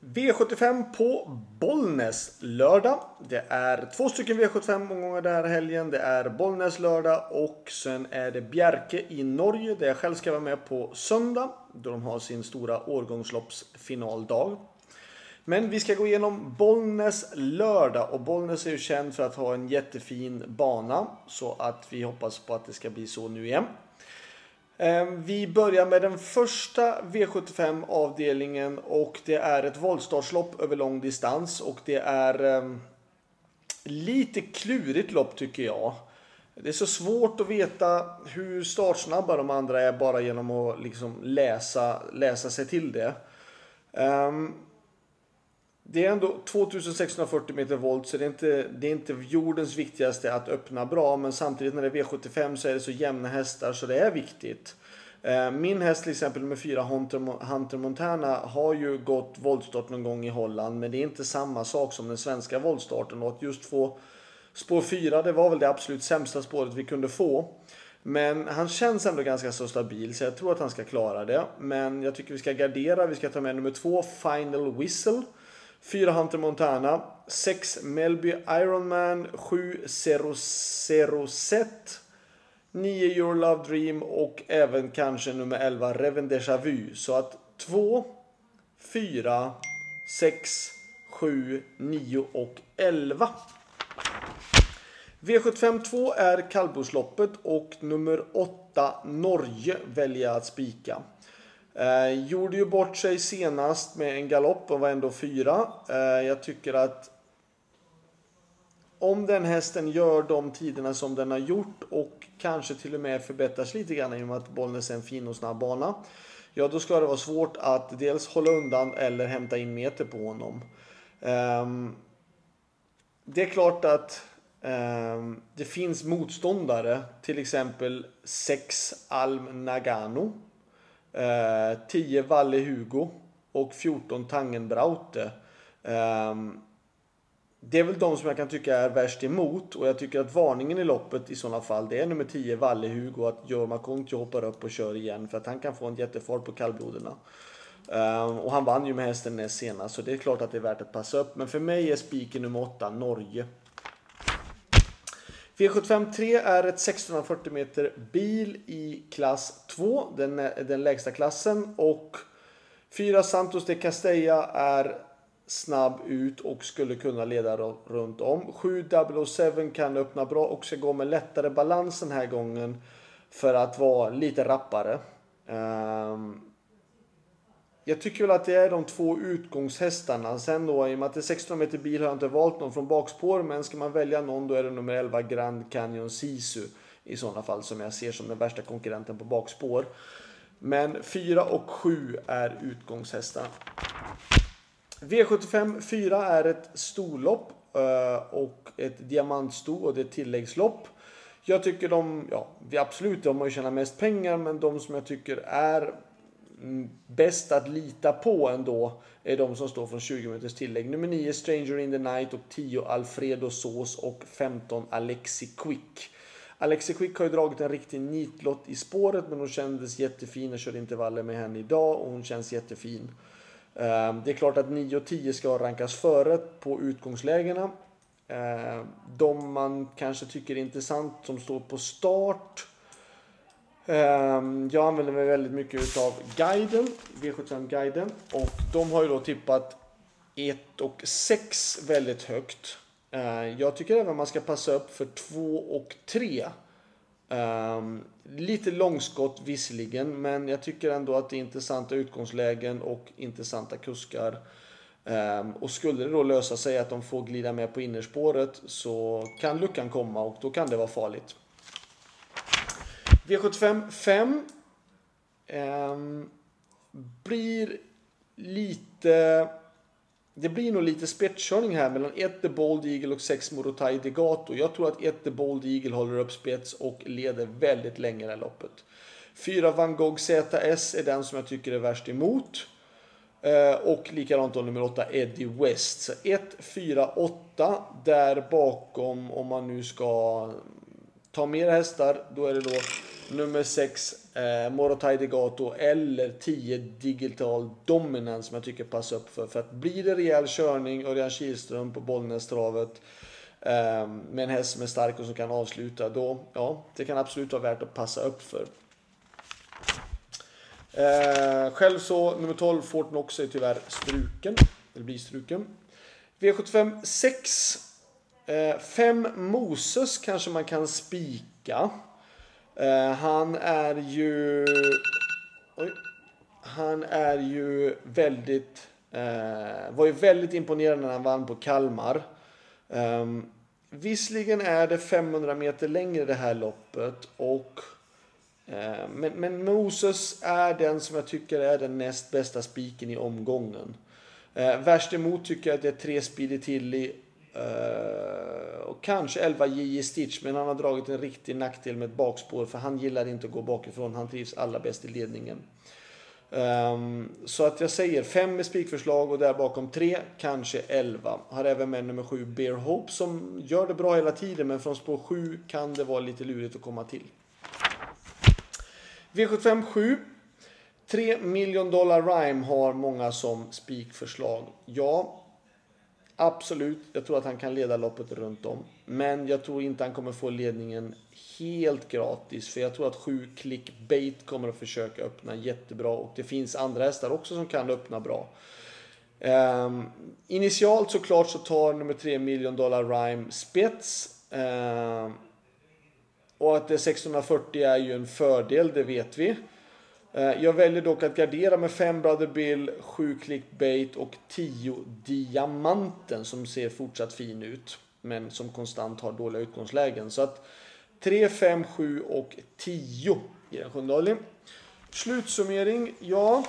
V75 på Bollnäs lördag. Det är två stycken V75 omgångar den här helgen. Det är Bollnäs lördag och sen är det Bjerke i Norge där jag själv ska vara med på söndag. Då de har sin stora årgångsloppsfinaldag. Men vi ska gå igenom Bollnäs lördag och Bollnäs är ju känd för att ha en jättefin bana. Så att vi hoppas på att det ska bli så nu igen. Ehm, vi börjar med den första V75 avdelningen och det är ett voltstartslopp över lång distans och det är ehm, lite klurigt lopp tycker jag. Det är så svårt att veta hur startsnabba de andra är bara genom att liksom läsa, läsa sig till det. Um, det är ändå 2640 meter volt så det är, inte, det är inte jordens viktigaste att öppna bra. Men samtidigt när det är V75 så är det så jämna hästar så det är viktigt. Eh, min häst till exempel med fyra Hunter Montana har ju gått voltstart någon gång i Holland. Men det är inte samma sak som den svenska voltstarten. Och att just få spår 4 det var väl det absolut sämsta spåret vi kunde få. Men han känns ändå ganska så stabil så jag tror att han ska klara det. Men jag tycker vi ska gardera. Vi ska ta med nummer 2 Final Whistle. 4 Hunter Montana, 6 Melby Ironman, 7 Zero Zero Set, 9 Your Love Dream och även kanske nummer 11 Reven Deja Vu. Så att 2, 4, 6, 7, 9 och 11. V75 2 är kallblodsloppet och nummer 8 Norge väljer jag att spika. Eh, gjorde ju bort sig senast med en galopp och var ändå fyra. Eh, jag tycker att om den hästen gör de tiderna som den har gjort och kanske till och med förbättras lite grann i och med att Bollnäs är en fin och snabb bana. Ja, då ska det vara svårt att dels hålla undan eller hämta in meter på honom. Um, det är klart att um, det finns motståndare, till exempel 6 Alm Nagano Eh, 10 Valle Hugo och 14 Tangenbraute. Um, det är väl de som jag kan tycka är värst emot och jag tycker att varningen i loppet i sådana fall det är nummer 10 Valle Hugo att Jorma Kontio hoppar upp och kör igen för att han kan få en jättefart på kallbloderna. Um, och han vann ju med hästen näst senast så det är klart att det är värt att passa upp. Men för mig är spiken nummer 8 Norge. V75 3 är ett 1640 meter bil i klass 2, den, den lägsta klassen. Och 4 Santos de Castella är snabb ut och skulle kunna leda runt om. 7 007 kan öppna bra och ska gå med lättare balans den här gången för att vara lite rappare. Um, jag tycker väl att det är de två utgångshästarna. Sen då, i och med att det är 16 meter bil har jag inte valt någon från bakspår. Men ska man välja någon då är det nummer 11 Grand Canyon Sisu. I sådana fall som jag ser som den värsta konkurrenten på bakspår. Men 4 och 7 är utgångshästarna. V75 4 är ett storlopp eh, och ett diamantsto och det är ett tilläggslopp. Jag tycker de, ja, absolut de har ju tjänat mest pengar men de som jag tycker är Mm, bäst att lita på ändå är de som står från 20 minuters tillägg. Nummer 9 Stranger in the Night och 10 Alfredo Sås och 15 Alexi Quick. Alexi Quick har ju dragit en riktig nitlott i spåret men hon kändes jättefin. Jag körde intervaller med henne idag och hon känns jättefin. Ehm, det är klart att 9 och 10 ska rankas före på utgångslägena. Ehm, de man kanske tycker är intressant som står på start Ehm, jag använder mig väldigt mycket utav guiden, V75-guiden. Och de har ju då tippat 1 och 6 väldigt högt. Ehm, jag tycker även man ska passa upp för 2 och 3. Ehm, lite långskott visserligen, men jag tycker ändå att det är intressanta utgångslägen och intressanta kuskar. och skulle det då lösa sig att de får glida med på innerspåret så kan luckan komma och då kan det vara farligt. V75 5 eh, blir lite... Det blir nog lite spetskörning här mellan 1 The Bold Eagle och 6 Morotai Degato. Jag tror att 1 The Bold Eagle håller upp spets och leder väldigt länge det här loppet. 4 Van Gogh ZS är den som jag tycker är värst emot. Eh, och likadant då nummer 8 Eddie West. Så 1, 4, 8 där bakom om man nu ska ta mer hästar. Då är det då nummer 6 eh, Morotai Degato eller 10 Digital Dominance som jag tycker passar upp för. För att blir det rejäl körning Örjan Kihlström på Bollnästravet eh, med en häst som är stark och som kan avsluta då, ja, det kan absolut vara värt att passa upp för. Eh, själv så, nummer 12, Fortnox är tyvärr struken. Eller blir struken. V75 6. 5 eh, Moses kanske man kan spika. Eh, han är ju... Oj. Han är ju väldigt... Eh, var ju väldigt imponerad när han vann på Kalmar. Eh, visserligen är det 500 meter längre det här loppet och Eh, men, men Moses är den som jag tycker är den näst bästa spiken i omgången. Eh, värst emot tycker jag att det är tre Speedy Tilly Eh, och kanske 11 JJ Stitch. Men han har dragit en riktig nackdel med ett bakspår för han gillar inte att gå bakifrån. Han trivs allra bäst i ledningen. Um, så att jag säger 5 med spikförslag och där bakom 3, kanske 11. Har även med nummer 7 Bear Hope som gör det bra hela tiden men från spår 7 kan det vara lite lurigt att komma till. V75 7. 3 million dollar rhyme har många som spikförslag. Ja, absolut. Jag tror att han kan leda loppet runt om. Men jag tror inte han kommer få ledningen helt gratis. För jag tror att 7 clickbait kommer att försöka öppna jättebra. Och det finns andra hästar också som kan öppna bra. Um, initialt såklart så tar nummer 3 million dollar rhyme spets. Um, och att det är 640 är ju en fördel, det vet vi. Eh, jag väljer dock att gardera med 5 Brother Bill, 7 Clickbait och 10 Diamanten som ser fortsatt fin ut. Men som konstant har dåliga utgångslägen. Så att 3, 5, 7 och 10 i den sjunde Slutsummering, ja.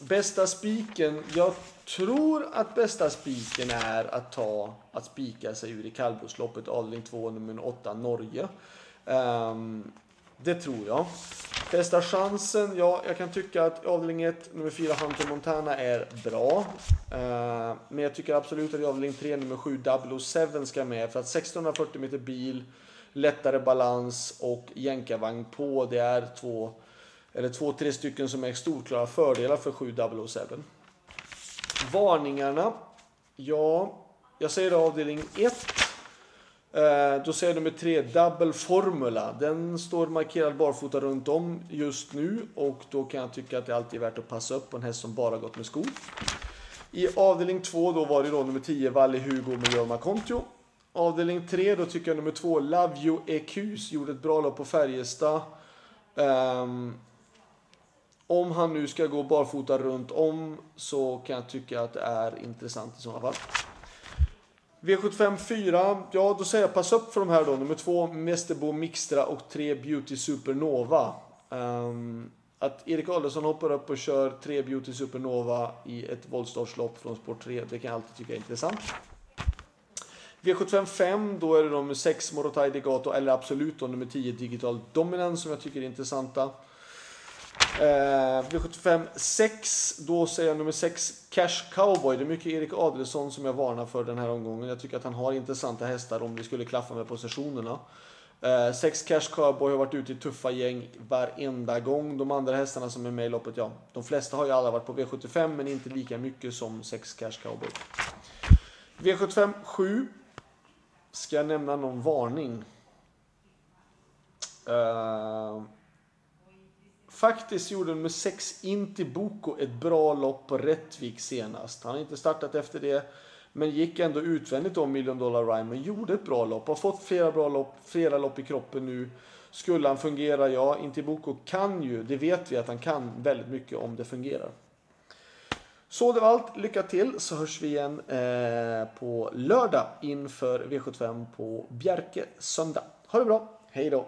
Bästa spiken. Jag tror att bästa spiken är att ta att spika sig ur i kallblodsloppet avdelning 2 nummer 8 Norge. Um, det tror jag. Bästa chansen? Ja, jag kan tycka att avdelning 1 nummer 4 Hunter Montana är bra. Uh, men jag tycker absolut att avdelning 3 nummer 7 007 ska med för att 1640 meter bil, lättare balans och jänkarvagn på. Det är två eller två, tre stycken som är storklara fördelar för 7 007. Varningarna. Ja, jag säger avdelning 1. Eh, då säger nummer 3 Double Formula. Den står markerad barfota runt om just nu och då kan jag tycka att det alltid är värt att passa upp på en häst som bara gått med skor. I avdelning 2 då var det då nummer 10 Valle Hugo med Jorma Kontio. Avdelning 3 då tycker jag nummer 2 Love You Ecus gjorde ett bra lopp på Färjestad. Um, om han nu ska gå barfota runt om så kan jag tycka att det är intressant i sådana fall. V75 4, ja då säger jag pass upp för de här då. Nummer 2 Mästerbo Mixtra och 3 Beauty Supernova. Um, att Erik Adelsson hoppar upp och kör 3 Beauty Supernova i ett voltstartslopp från sport 3, det kan jag alltid tycka är intressant. V75 5, då är det nummer 6 Morotai Degato eller absolut då nummer 10 Digital Dominance som jag tycker är intressanta. Eh, V75 6, då säger jag nummer 6 Cash Cowboy. Det är mycket Erik Adelsson som jag varnar för den här omgången. Jag tycker att han har intressanta hästar om vi skulle klaffa med positionerna. 6 eh, Cash Cowboy har varit ute i tuffa gäng varenda gång. De andra hästarna som är med i loppet, ja, de flesta har ju alla varit på V75 men inte lika mycket som 6 Cash Cowboy. V75 7. Ska jag nämna någon varning? Eh, Faktiskt gjorde nummer 6 Intibuco Boko ett bra lopp på Rättvik senast. Han har inte startat efter det. Men gick ändå utvändigt om Million Dollar Rhyme. Men gjorde ett bra lopp. Har fått flera bra lopp, flera lopp i kroppen nu. Skulle han fungera? Ja, Intibuco kan ju, det vet vi att han kan väldigt mycket om det fungerar. Så det var allt. Lycka till så hörs vi igen eh, på lördag inför V75 på Bjerke söndag. Ha det bra. Hej då!